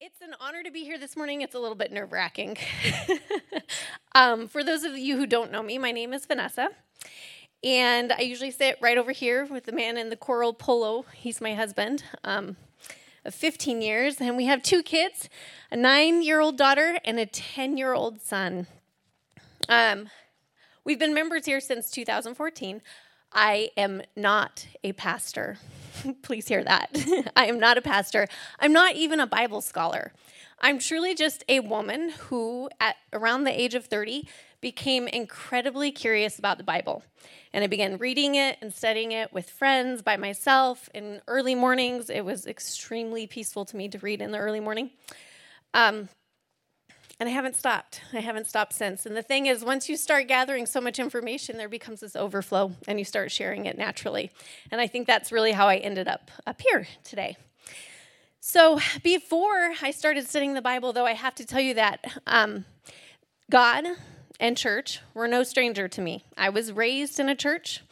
It's an honor to be here this morning. It's a little bit nerve wracking. um, for those of you who don't know me, my name is Vanessa. And I usually sit right over here with the man in the coral polo. He's my husband um, of 15 years. And we have two kids a nine year old daughter and a 10 year old son. Um, we've been members here since 2014. I am not a pastor. Please hear that. I am not a pastor. I'm not even a Bible scholar. I'm truly just a woman who, at around the age of 30, became incredibly curious about the Bible. And I began reading it and studying it with friends, by myself, in early mornings. It was extremely peaceful to me to read in the early morning. Um, and I haven't stopped. I haven't stopped since. And the thing is, once you start gathering so much information, there becomes this overflow and you start sharing it naturally. And I think that's really how I ended up up here today. So before I started studying the Bible, though, I have to tell you that um, God and church were no stranger to me. I was raised in a church.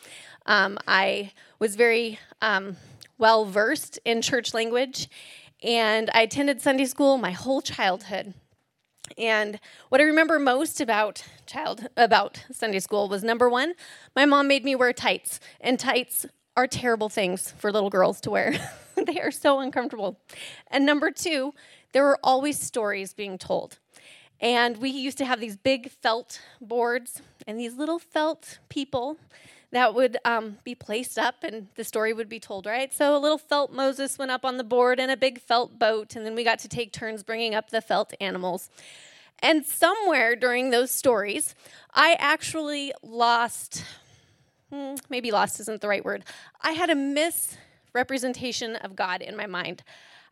Um, I was very um, well versed in church language, and I attended Sunday school my whole childhood. And what I remember most about child about Sunday school was number one, my mom made me wear tights, and tights are terrible things for little girls to wear. they are so uncomfortable. And number two, there were always stories being told. And we used to have these big felt boards and these little felt people that would um, be placed up and the story would be told, right? So a little felt Moses went up on the board and a big felt boat, and then we got to take turns bringing up the felt animals. And somewhere during those stories, I actually lost, hmm, maybe lost isn't the right word. I had a misrepresentation of God in my mind.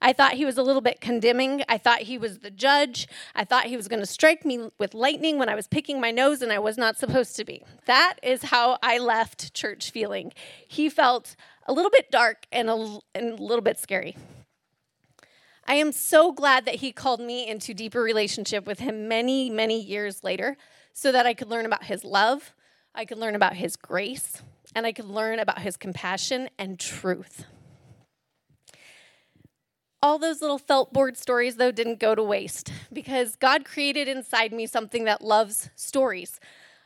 I thought he was a little bit condemning. I thought he was the judge. I thought he was going to strike me with lightning when I was picking my nose and I was not supposed to be. That is how I left church feeling. He felt a little bit dark and a, and a little bit scary. I am so glad that he called me into deeper relationship with him many, many years later so that I could learn about his love, I could learn about his grace, and I could learn about his compassion and truth. All those little felt board stories, though, didn't go to waste because God created inside me something that loves stories.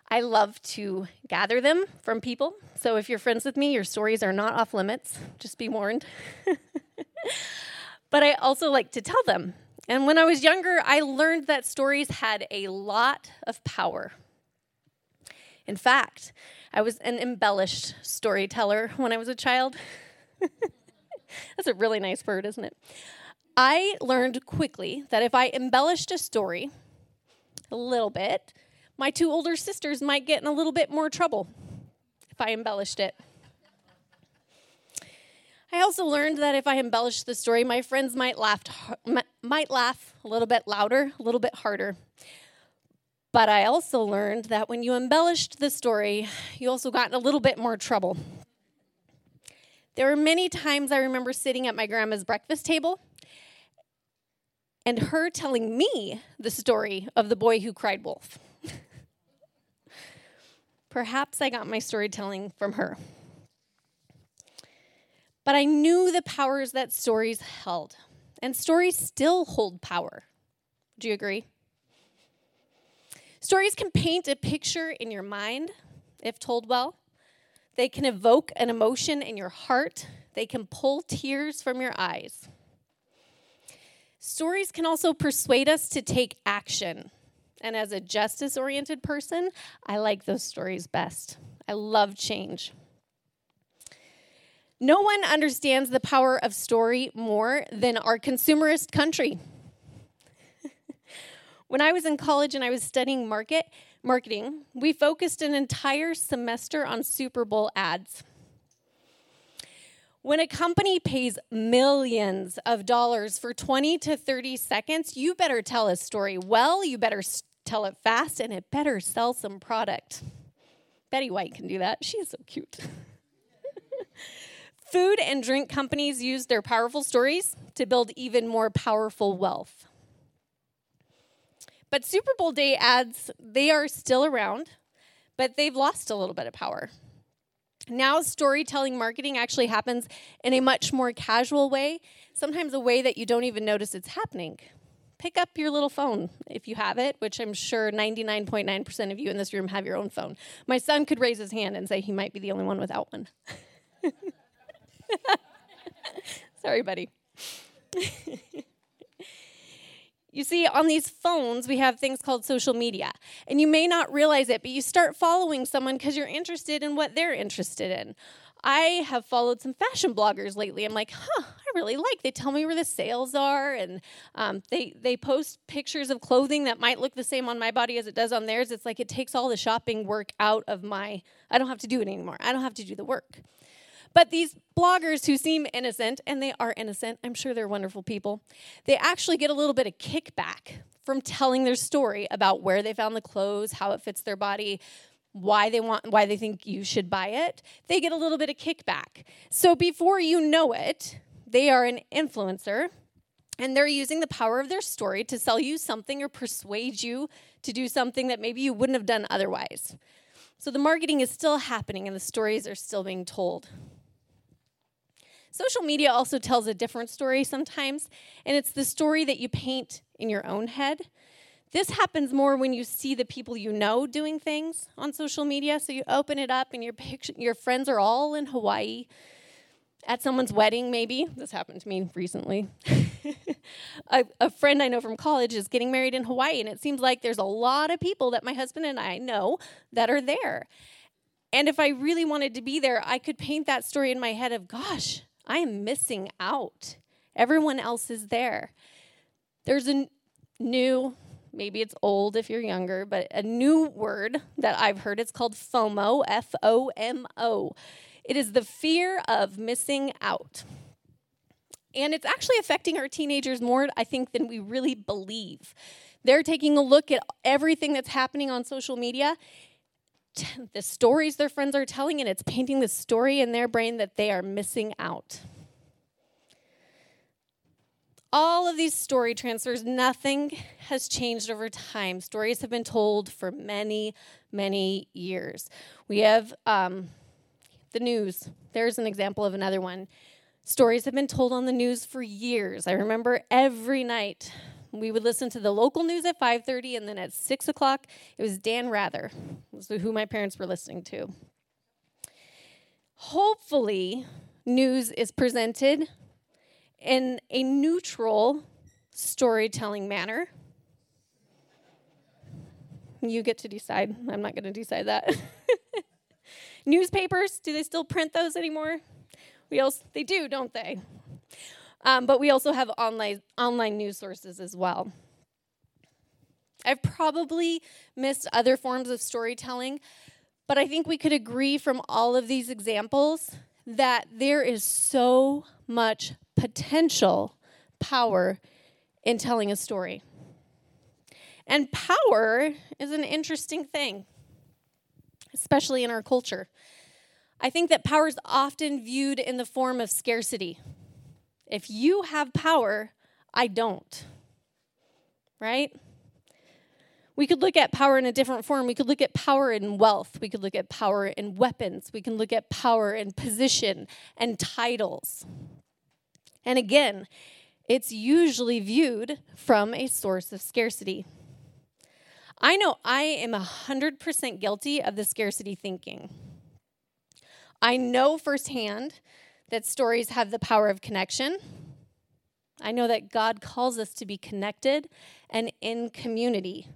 I love to gather them from people. So if you're friends with me, your stories are not off limits. Just be warned. but I also like to tell them. And when I was younger, I learned that stories had a lot of power. In fact, I was an embellished storyteller when I was a child. That's a really nice word, isn't it? I learned quickly that if I embellished a story a little bit, my two older sisters might get in a little bit more trouble if I embellished it. I also learned that if I embellished the story, my friends might laugh, might laugh a little bit louder, a little bit harder. But I also learned that when you embellished the story, you also got in a little bit more trouble. There were many times I remember sitting at my grandma's breakfast table and her telling me the story of the boy who cried wolf. Perhaps I got my storytelling from her. But I knew the powers that stories held, and stories still hold power. Do you agree? Stories can paint a picture in your mind if told well. They can evoke an emotion in your heart, they can pull tears from your eyes. Stories can also persuade us to take action. And as a justice oriented person, I like those stories best. I love change. No one understands the power of story more than our consumerist country. when I was in college and I was studying market marketing, we focused an entire semester on Super Bowl ads. When a company pays millions of dollars for 20 to 30 seconds, you better tell a story well, you better tell it fast, and it better sell some product. Betty White can do that. She is so cute. Food and drink companies use their powerful stories to build even more powerful wealth. But Super Bowl day ads, they are still around, but they've lost a little bit of power. Now, storytelling marketing actually happens in a much more casual way, sometimes a way that you don't even notice it's happening. pick up your little phone if you have it, which I'm sure 99.9% of you in this room have your own phone. My son could raise his hand and say he might be the only one without one. Sorry, buddy. You see, on these phones, we have things called social media. And you may not realize it, but you start following someone because you're interested in what they're interested in. I have followed some fashion bloggers lately. I'm like, huh, I really like. They tell me where the sales are, and um, they they post pictures of clothing that might look the same on my body as it does on theirs. It's like it takes all the shopping work out of my. I don't have to do it anymore. I don't have to do the work. But these bloggers who seem innocent, and they are innocent, I'm sure they're wonderful people, they actually get a little bit of kickback from telling their story about where they found the clothes, how it fits their body, why they want why they think you should buy it. They get a little bit of kickback. So before you know it, they are an influencer and they're using the power of their story to sell you something or persuade you to do something that maybe you wouldn't have done otherwise. So the marketing is still happening and the stories are still being told. Social media also tells a different story sometimes, and it's the story that you paint in your own head. This happens more when you see the people you know doing things on social media. So you open it up and your picture, your friends are all in Hawaii at someone's wedding, maybe. This happened to me recently. a, a, friend I know from college is getting married in Hawaii, and it seems like there's a lot of people that my husband and I know that are there. And if I really wanted to be there, I could paint that story in my head of, gosh, I am missing out. Everyone else is there. There's a new, maybe it's old if you're younger, but a new word that I've heard. It's called FOMO, F O M O. It is the fear of missing out. And it's actually affecting our teenagers more, I think, than we really believe. They're taking a look at everything that's happening on social media the stories their friends are telling, and it's painting the story in their brain that they are missing out. All of these story transfers, nothing has changed over time. Stories have been told for many, many years. We have um, the news. There's an example of another one. Stories have been told on the news for years. I remember every night we would listen to the local news at 5.30 and then at 6 o'clock it was dan rather who my parents were listening to. Hopefully news is presented in a neutral storytelling manner. You get to decide. I'm not going to decide that. Newspapers do they still print those anymore? We also they do don't they um, but we also have online, online news sources as well. I've probably missed other forms of storytelling, but I think we could agree from all of these examples that there is so much potential power in telling a story. And power is an interesting thing, especially in our culture. I think that power is often viewed in the form of scarcity. If you have power, I don't. Right? We could look at power in a different form. We could look at power in wealth. We could look at power in weapons. We can look at power in position and titles. And again, it's usually viewed from a source of scarcity. I know I am 100% guilty of the scarcity thinking. I know firsthand that stories have the power of connection. I know that God calls us to be connected and in community.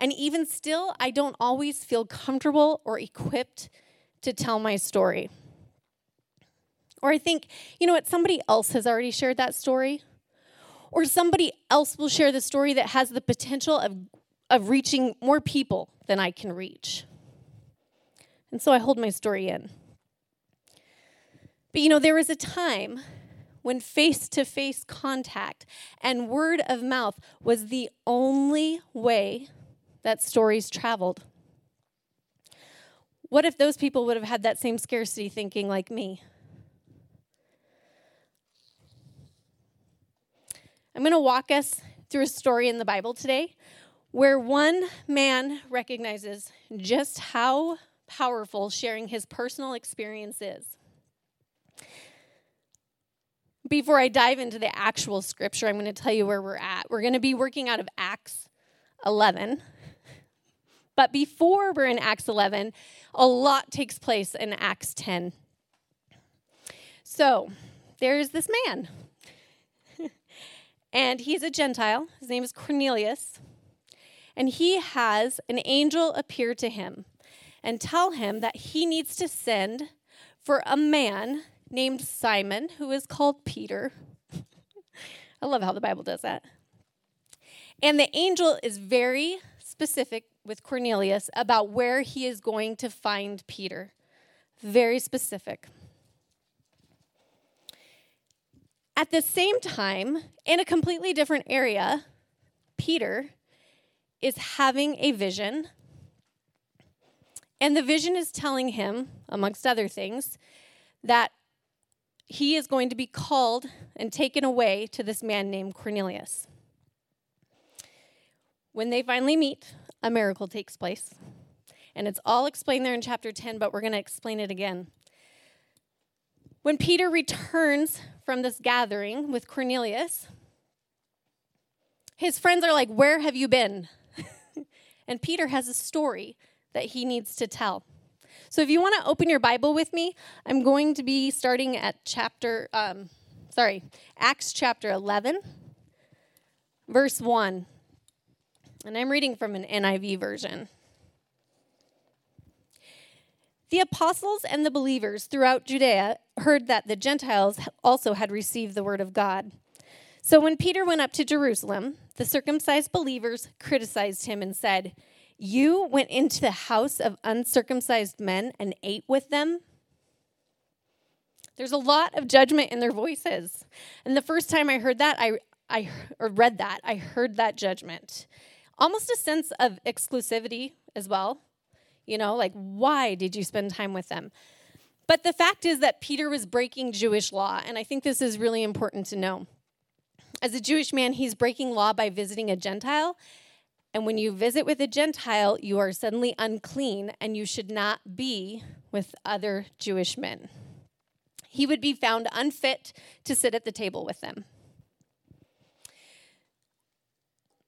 And even still, I don't always feel comfortable or equipped to tell my story. Or I think, you know what, somebody else has already shared that story. Or somebody else will share the story that has the potential of, of reaching more people than I can reach. And so I hold my story in. But you know, there was a time when face to face contact and word of mouth was the only way that stories traveled. What if those people would have had that same scarcity thinking like me? I'm going to walk us through a story in the Bible today where one man recognizes just how powerful sharing his personal experience is. Before I dive into the actual scripture, I'm going to tell you where we're at. We're going to be working out of Acts 11. But before we're in Acts 11, a lot takes place in Acts 10. So there's this man, and he's a Gentile. His name is Cornelius. And he has an angel appear to him and tell him that he needs to send for a man named Simon, who is called Peter. I love how the Bible does that. And the angel is very specific with Cornelius about where he is going to find Peter. Very specific. At the same time, in a completely different area, Peter is having a vision. And the vision is telling him, amongst other things, that he is going to be called and taken away to this man named Cornelius. When they finally meet, a miracle takes place. And it's all explained there in chapter 10, but we're going to explain it again. When Peter returns from this gathering with Cornelius, his friends are like, Where have you been? and Peter has a story that he needs to tell. So if you want to open your Bible with me, I'm going to be starting at chapter, um, sorry, Acts chapter 11, verse 1. And I'm reading from an NIV version. The apostles and the believers throughout Judea heard that the Gentiles also had received the word of God. So when Peter went up to Jerusalem, the circumcised believers criticized him and said, you went into the house of uncircumcised men and ate with them? There's a lot of judgment in their voices. And the first time I heard that, I, I or read that, I heard that judgment. Almost a sense of exclusivity as well. You know, like, why did you spend time with them? But the fact is that Peter was breaking Jewish law, and I think this is really important to know. As a Jewish man, he's breaking law by visiting a Gentile and when you visit with a Gentile, you are suddenly unclean and you should not be with other Jewish men. He would be found unfit to sit at the table with them.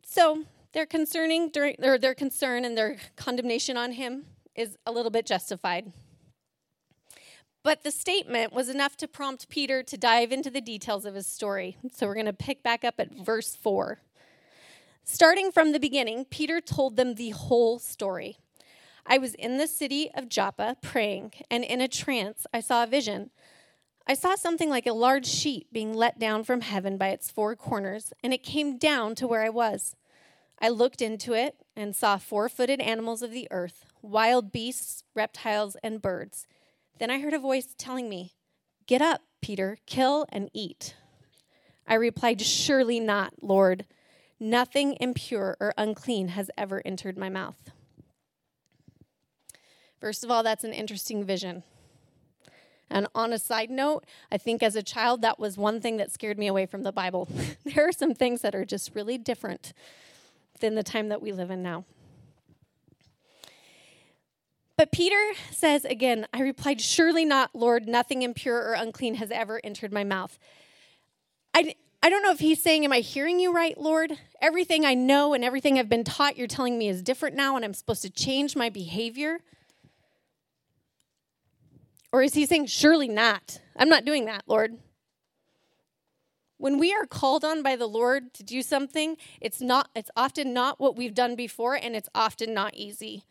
So, their concerning or their concern and their condemnation on him is a little bit justified. But the statement was enough to prompt Peter to dive into the details of his story. So we're going to pick back up at verse 4. Starting from the beginning, Peter told them the whole story. I was in the city of Joppa praying, and in a trance I saw a vision. I saw something like a large sheet being let down from heaven by its four corners, and it came down to where I was. I looked into it and saw four footed animals of the earth, wild beasts, reptiles, and birds. Then I heard a voice telling me, Get up, Peter, kill and eat. I replied, Surely not, Lord. Nothing impure or unclean has ever entered my mouth. First of all, that's an interesting vision. And on a side note, I think as a child, that was one thing that scared me away from the Bible. there are some things that are just really different than the time that we live in now. But Peter says again, I replied, Surely not, Lord, nothing impure or unclean has ever entered my mouth. I, I don't know if he's saying, Am I hearing you right, Lord? Everything I know and everything I've been taught, you're telling me is different now, and I'm supposed to change my behavior? Or is he saying, Surely not? I'm not doing that, Lord. When we are called on by the Lord to do something, it's not it's often not what we've done before and it's often not easy.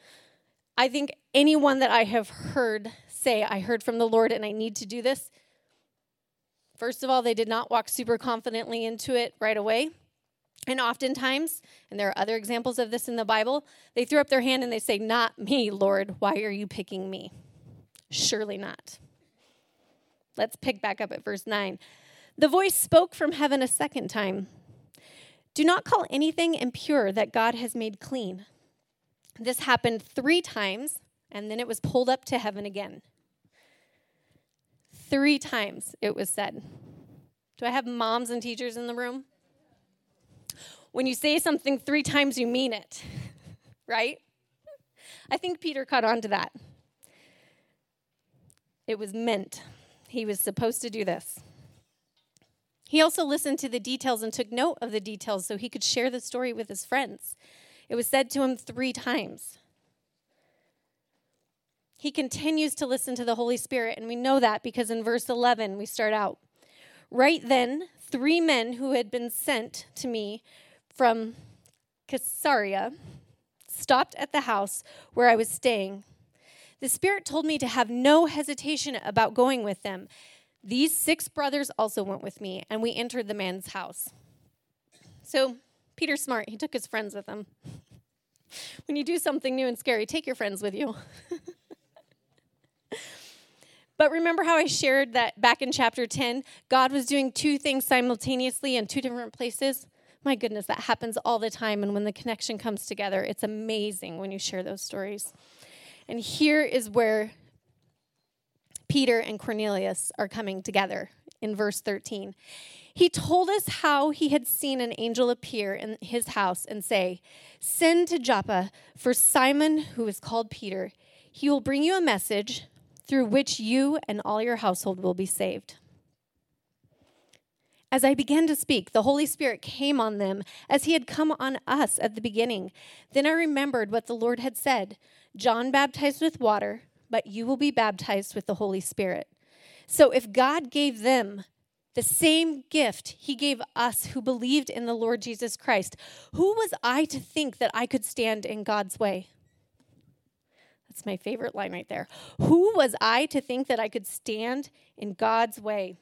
I think anyone that I have heard say I heard from the Lord and I need to do this, First of all, they did not walk super confidently into it right away. And oftentimes, and there are other examples of this in the Bible, they threw up their hand and they say, Not me, Lord. Why are you picking me? Surely not. Let's pick back up at verse 9. The voice spoke from heaven a second time Do not call anything impure that God has made clean. This happened three times, and then it was pulled up to heaven again. Three times it was said. Do I have moms and teachers in the room? When you say something three times, you mean it, right? I think Peter caught on to that. It was meant. He was supposed to do this. He also listened to the details and took note of the details so he could share the story with his friends. It was said to him three times. He continues to listen to the Holy Spirit, and we know that because in verse 11 we start out. Right then, three men who had been sent to me from Caesarea stopped at the house where I was staying. The Spirit told me to have no hesitation about going with them. These six brothers also went with me, and we entered the man's house. So, Peter's smart. He took his friends with him. when you do something new and scary, take your friends with you. but remember how I shared that back in chapter 10, God was doing two things simultaneously in two different places? My goodness, that happens all the time. And when the connection comes together, it's amazing when you share those stories. And here is where Peter and Cornelius are coming together in verse 13. He told us how he had seen an angel appear in his house and say, Send to Joppa for Simon, who is called Peter. He will bring you a message through which you and all your household will be saved. As I began to speak, the Holy Spirit came on them as he had come on us at the beginning. Then I remembered what the Lord had said John baptized with water, but you will be baptized with the Holy Spirit. So if God gave them the same gift he gave us who believed in the Lord Jesus Christ, who was I to think that I could stand in God's way? That's my favorite line right there. Who was I to think that I could stand in God's way?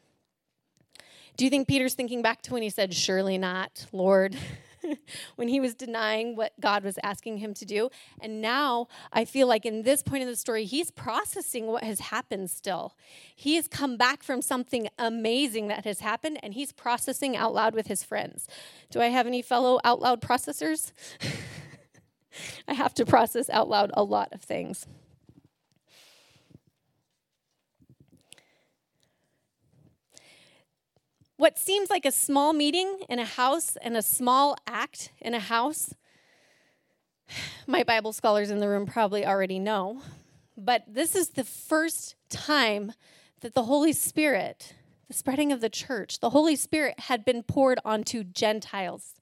Do you think Peter's thinking back to when he said, Surely not, Lord? when he was denying what God was asking him to do. And now I feel like in this point in the story, he's processing what has happened still. He has come back from something amazing that has happened and he's processing out loud with his friends. Do I have any fellow out loud processors? I have to process out loud a lot of things. what seems like a small meeting in a house and a small act in a house, my Bible scholars in the room probably already know, but this is the first time that the Holy Spirit, the spreading of the church, the Holy Spirit had been poured onto Gentiles.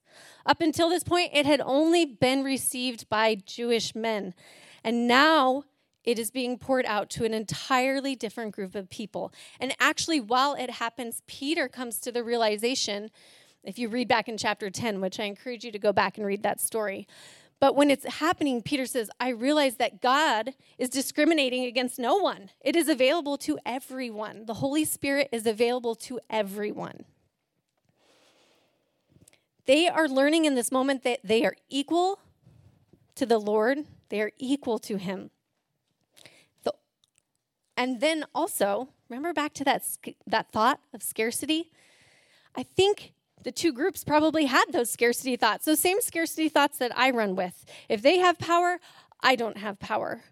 Up until this point, it had only been received by Jewish men. And now it is being poured out to an entirely different group of people. And actually, while it happens, Peter comes to the realization, if you read back in chapter 10, which I encourage you to go back and read that story. But when it's happening, Peter says, I realize that God is discriminating against no one. It is available to everyone. The Holy Spirit is available to everyone. They are learning in this moment that they are equal to the Lord, they are equal to Him. And then also, remember back to that, that thought of scarcity? I think the two groups probably had those scarcity thoughts, those same scarcity thoughts that I run with. If they have power, I don't have power.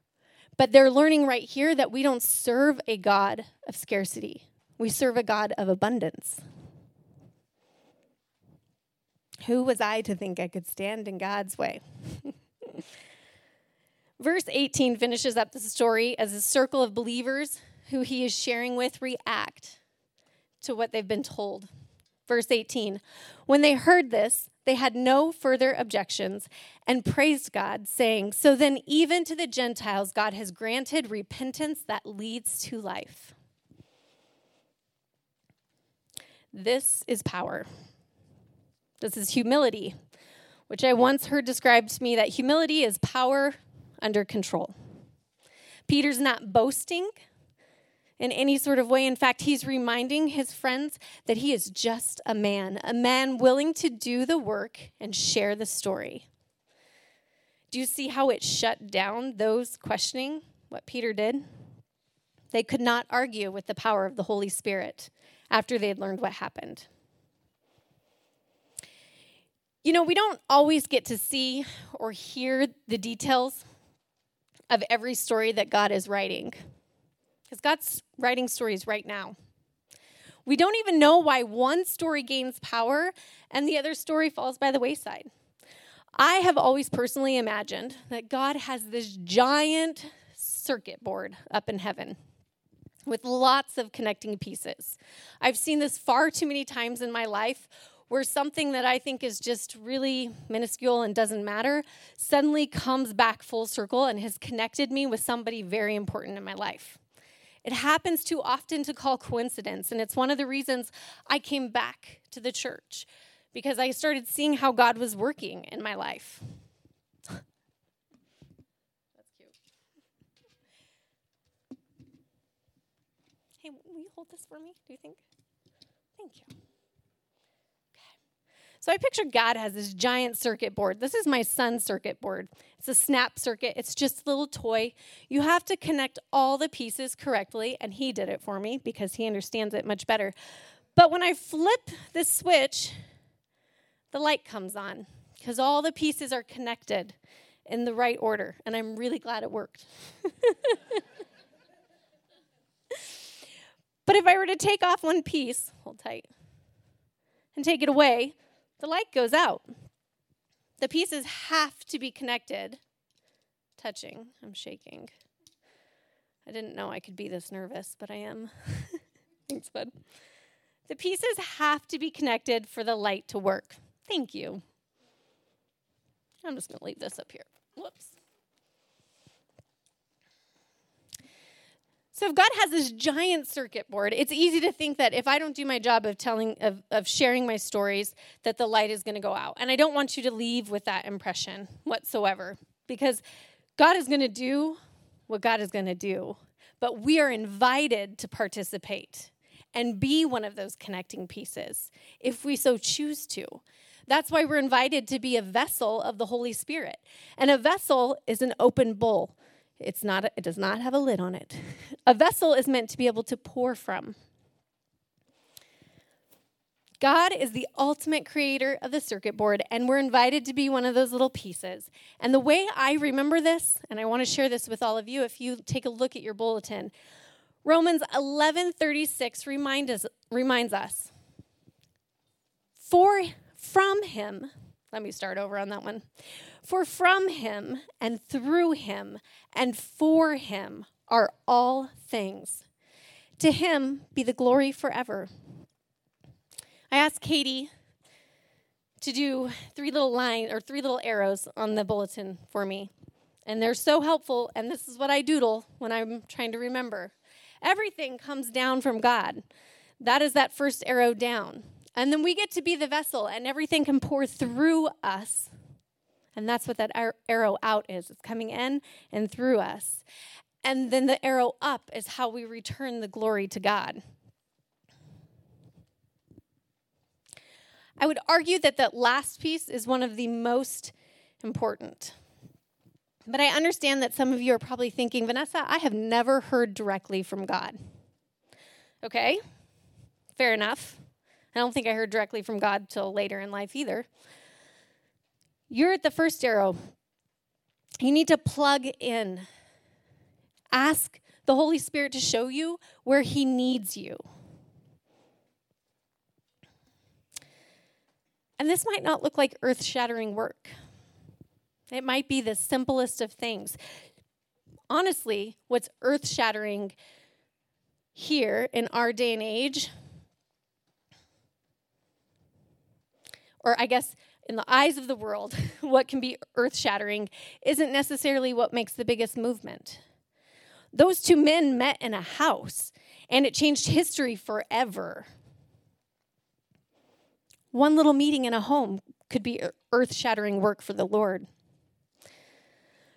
But they're learning right here that we don't serve a God of scarcity, we serve a God of abundance. Who was I to think I could stand in God's way? Verse 18 finishes up the story as a circle of believers who he is sharing with react to what they've been told. Verse 18 When they heard this, they had no further objections and praised God, saying, So then, even to the Gentiles, God has granted repentance that leads to life. This is power. This is humility, which I once heard described to me that humility is power under control. Peter's not boasting in any sort of way. In fact, he's reminding his friends that he is just a man, a man willing to do the work and share the story. Do you see how it shut down those questioning what Peter did? They could not argue with the power of the Holy Spirit after they had learned what happened. You know, we don't always get to see or hear the details of every story that God is writing. Because God's writing stories right now. We don't even know why one story gains power and the other story falls by the wayside. I have always personally imagined that God has this giant circuit board up in heaven. with lots of connecting pieces. I've seen this far too many times in my life where something that I think is just really minuscule and doesn't matter suddenly comes back full circle and has connected me with somebody very important in my life. It happens too often to call coincidence, and it's one of the reasons I came back to the church because I started seeing how God was working in my life. Hey, will you hold this for me? Do you think? Thank you. So I picture God has this giant circuit board. This is my son's circuit board. It's a snap circuit. It's just a little toy. You have to connect all the pieces correctly, and he did it for me because he understands it much better. But when I flip this switch, the light comes on because all the pieces are connected in the right order, and I'm really glad it worked. But if I were to take off one piece, hold tight, and take it away, the light goes out. The pieces have to be connected. Touching, I'm shaking. I didn't know I could be this nervous, but I am. Thanks, bud. The pieces have to be connected for the light to work. Thank you. I'm just going to leave this up here. Whoops. So if God has this giant circuit board, it's easy to think that if I don't do my job of telling of, of sharing my stories, that the light is going to go out. And I don't want you to leave with that impression whatsoever. Because God is going to do what God is going to do. But we are invited to participate and be one of those connecting pieces if we so choose to. That's why we're invited to be a vessel of the Holy Spirit. And a vessel is an open bowl. It's not, it does not have a lid on it. A vessel is meant to be able to pour from. God is the ultimate creator of the circuit board, and we're invited to be one of those little pieces. And the way I remember this, and I want to share this with all of you, if you take a look at your bulletin, Romans 11:36 remind us, reminds us, for from him, let me start over on that one. For from him and through him and for him are all things. To him be the glory forever. I asked Katie to do three little lines or three little arrows on the bulletin for me. And they're so helpful, and this is what I doodle when I'm trying to remember. Everything comes down from God. That is that first arrow down. And then we get to be the vessel, and everything can pour through us and that's what that arrow out is it's coming in and through us. And then the arrow up is how we return the glory to God. I would argue that that last piece is one of the most important. But I understand that some of you are probably thinking, Vanessa, I have never heard directly from God. Okay, fair enough. I don't think I heard directly from God till later in life either. You're at the first arrow. You need to plug in. Ask the Holy Spirit to show you where He needs you. And this might not look like earth shattering work, it might be the simplest of things. Honestly, what's earth shattering here in our day and age, or I guess in the eyes of the world, what can be earth shattering isn't necessarily what makes the biggest movement. Those two men met in a house, and it changed history forever. One little meeting in a home could be earth shattering work for the Lord.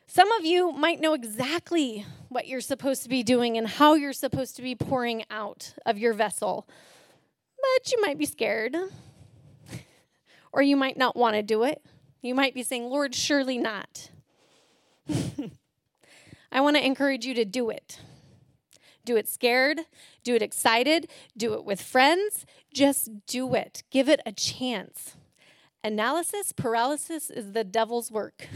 Some of you might know exactly what you're supposed to be doing and how you're supposed to be pouring out of your vessel, but you might be scared or you might not want to do it. You might be saying, Lord, surely not. I want to encourage you to do it. Do it scared, do it excited, do it with friends. Just do it. Give it a chance. Analysis paralysis is the devil's work.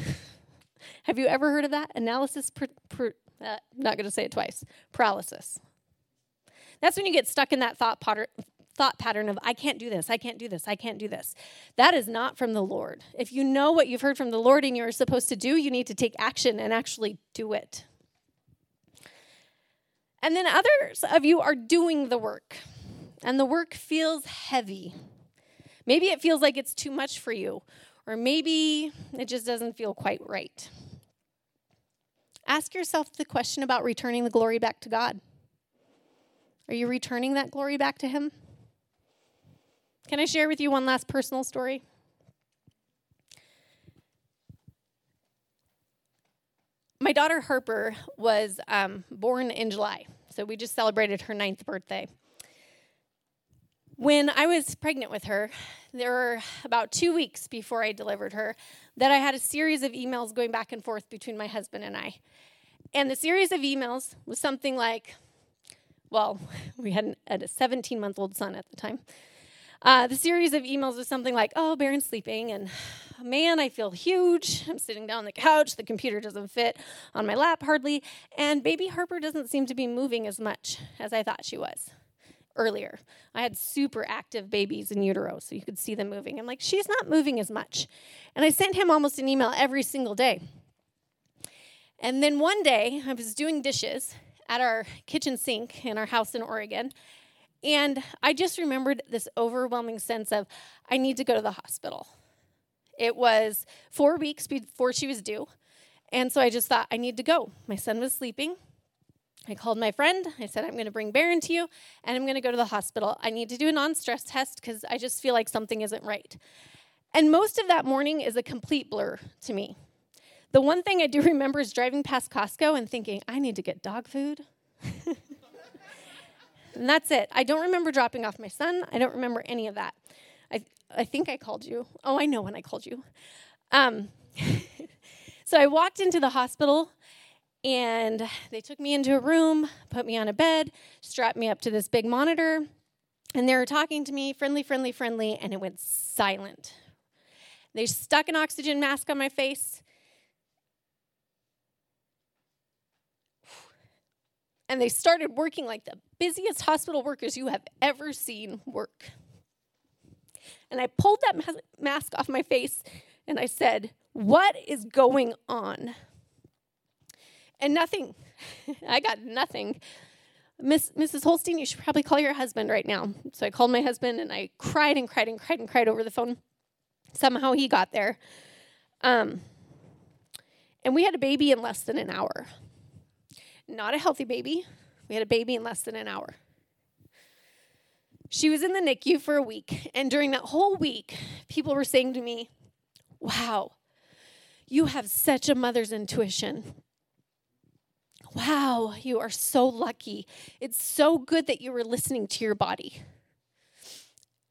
Have you ever heard of that? Analysis, per, per, uh, not going to say it twice. Paralysis. That's when you get stuck in that thought thought pattern of, I can't do this, I can't do this, I can't do this. That is not from the Lord. If you know what you've heard from the Lord and you're supposed to do, you need to take action and actually do it. And then others of you are doing the work, and the work feels heavy. Maybe it feels like it's too much for you, or maybe it just doesn't feel quite right. Ask yourself the question about returning the glory back to God. Are you returning that glory back to Him? Can I share with you one last personal story? My daughter Harper was um, born in July, so we just celebrated her ninth birthday. When I was pregnant with her, there were about two weeks before I delivered her that I had a series of emails going back and forth between my husband and I. And the series of emails was something like, well, we had a 17 month old son at the time. Uh, the series of emails was something like, oh, Baron's sleeping, and man, I feel huge. I'm sitting down on the couch. The computer doesn't fit on my lap hardly. And baby Harper doesn't seem to be moving as much as I thought she was earlier. I had super active babies in utero, so you could see them moving. I'm like, she's not moving as much. And I sent him almost an email every single day. And then one day, I was doing dishes at our kitchen sink in our house in Oregon, and I just remembered this overwhelming sense of, I need to go to the hospital. It was four weeks before she was due. And so I just thought, I need to go. My son was sleeping. I called my friend. I said, I'm going to bring Baron to you and I'm going to go to the hospital. I need to do a non stress test because I just feel like something isn't right. And most of that morning is a complete blur to me. The one thing I do remember is driving past Costco and thinking, I need to get dog food. And that's it. I don't remember dropping off my son. I don't remember any of that. I, I think I called you. Oh, I know when I called you. Um, so I walked into the hospital and they took me into a room, put me on a bed, strapped me up to this big monitor, and they were talking to me, friendly, friendly, friendly, and it went silent. They stuck an oxygen mask on my face and they started working like the busiest hospital workers you have ever seen work. And I pulled that mas- mask off my face and I said, What is going on? And nothing. I got nothing. Miss, Mrs. Holstein, you should probably call your husband right now. So I called my husband and I cried and cried and cried and cried over the phone. Somehow he got there. Um, and we had a baby in less than an hour not a healthy baby. We had a baby in less than an hour. She was in the NICU for a week, and during that whole week, people were saying to me, Wow, you have such a mother's intuition. Wow, you are so lucky. It's so good that you were listening to your body.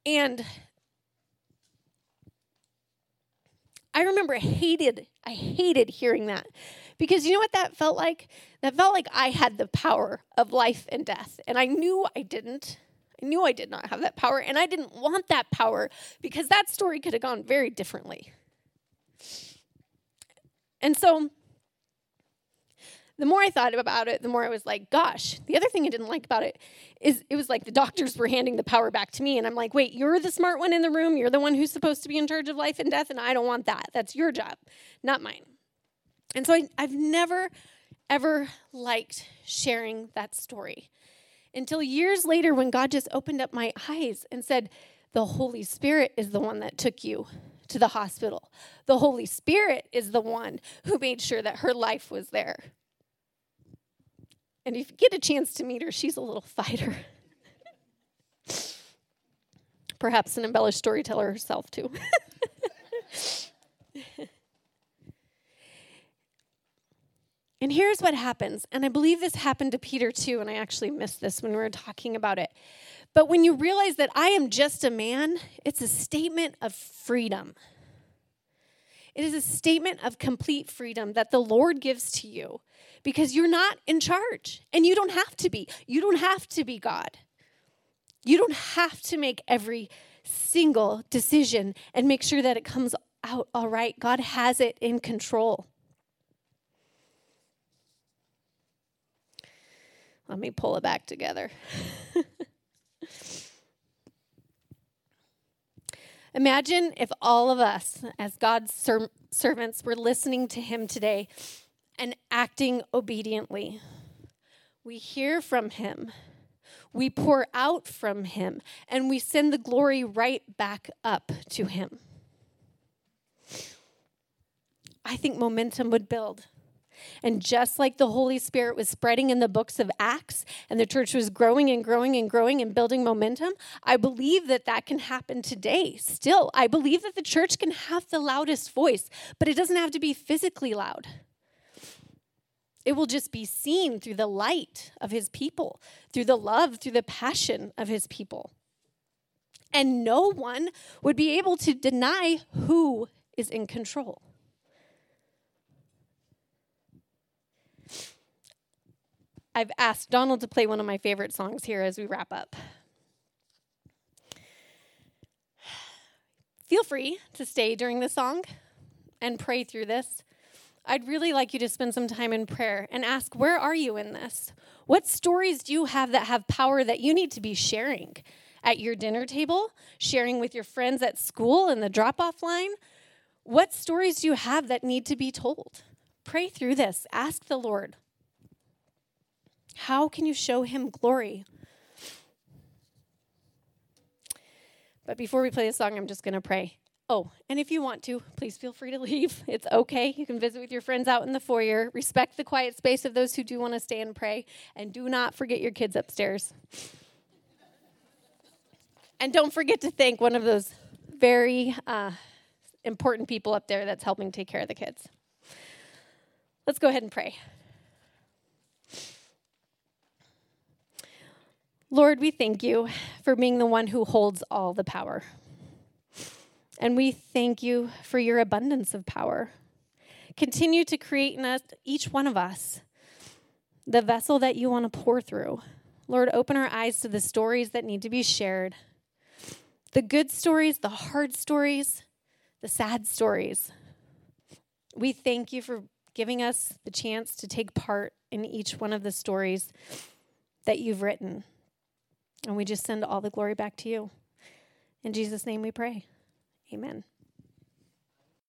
And I remember hated, I hated hearing that because you know what that felt like? That felt like I had the power of life and death. And I knew I didn't. I knew I did not have that power. And I didn't want that power because that story could have gone very differently. And so the more I thought about it, the more I was like, gosh, the other thing I didn't like about it is it was like the doctors were handing the power back to me. And I'm like, wait, you're the smart one in the room. You're the one who's supposed to be in charge of life and death. And I don't want that. That's your job, not mine. And so I, I've never, ever liked sharing that story until years later when God just opened up my eyes and said, The Holy Spirit is the one that took you to the hospital. The Holy Spirit is the one who made sure that her life was there. And if you get a chance to meet her, she's a little fighter. Perhaps an embellished storyteller herself, too. And here's what happens. And I believe this happened to Peter too, and I actually missed this when we were talking about it. But when you realize that I am just a man, it's a statement of freedom. It is a statement of complete freedom that the Lord gives to you because you're not in charge and you don't have to be. You don't have to be God. You don't have to make every single decision and make sure that it comes out all right. God has it in control. Let me pull it back together. Imagine if all of us, as God's ser- servants, were listening to Him today and acting obediently. we hear from Him, we pour out from Him, and we send the glory right back up to Him. I think momentum would build. And just like the Holy Spirit was spreading in the books of Acts and the church was growing and growing and growing and building momentum, I believe that that can happen today still. I believe that the church can have the loudest voice, but it doesn't have to be physically loud. It will just be seen through the light of his people, through the love, through the passion of his people. And no one would be able to deny who is in control. I've asked Donald to play one of my favorite songs here as we wrap up. Feel free to stay during the song and pray through this. I'd really like you to spend some time in prayer and ask, where are you in this? What stories do you have that have power that you need to be sharing at your dinner table, sharing with your friends at school in the drop off line? What stories do you have that need to be told? Pray through this. Ask the Lord, how can you show him glory? But before we play the song, I'm just going to pray. Oh, and if you want to, please feel free to leave. It's okay. You can visit with your friends out in the foyer. Respect the quiet space of those who do want to stay and pray. And do not forget your kids upstairs. and don't forget to thank one of those very uh, important people up there that's helping take care of the kids. Let's go ahead and pray. Lord, we thank you for being the one who holds all the power. And we thank you for your abundance of power. Continue to create in us, each one of us, the vessel that you want to pour through. Lord, open our eyes to the stories that need to be shared the good stories, the hard stories, the sad stories. We thank you for giving us the chance to take part in each one of the stories that you've written. And we just send all the glory back to you. In Jesus' name we pray. Amen.